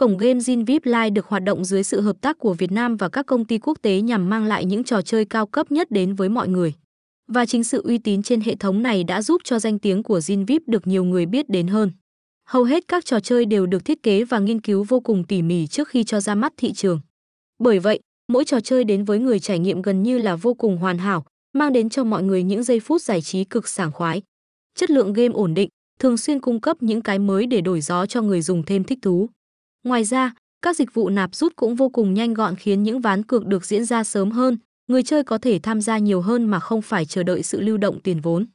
Cổng game Zin VIP Live được hoạt động dưới sự hợp tác của Việt Nam và các công ty quốc tế nhằm mang lại những trò chơi cao cấp nhất đến với mọi người. Và chính sự uy tín trên hệ thống này đã giúp cho danh tiếng của Zin VIP được nhiều người biết đến hơn. Hầu hết các trò chơi đều được thiết kế và nghiên cứu vô cùng tỉ mỉ trước khi cho ra mắt thị trường. Bởi vậy, mỗi trò chơi đến với người trải nghiệm gần như là vô cùng hoàn hảo, mang đến cho mọi người những giây phút giải trí cực sảng khoái. Chất lượng game ổn định, thường xuyên cung cấp những cái mới để đổi gió cho người dùng thêm thích thú. Ngoài ra, các dịch vụ nạp rút cũng vô cùng nhanh gọn khiến những ván cược được diễn ra sớm hơn, người chơi có thể tham gia nhiều hơn mà không phải chờ đợi sự lưu động tiền vốn.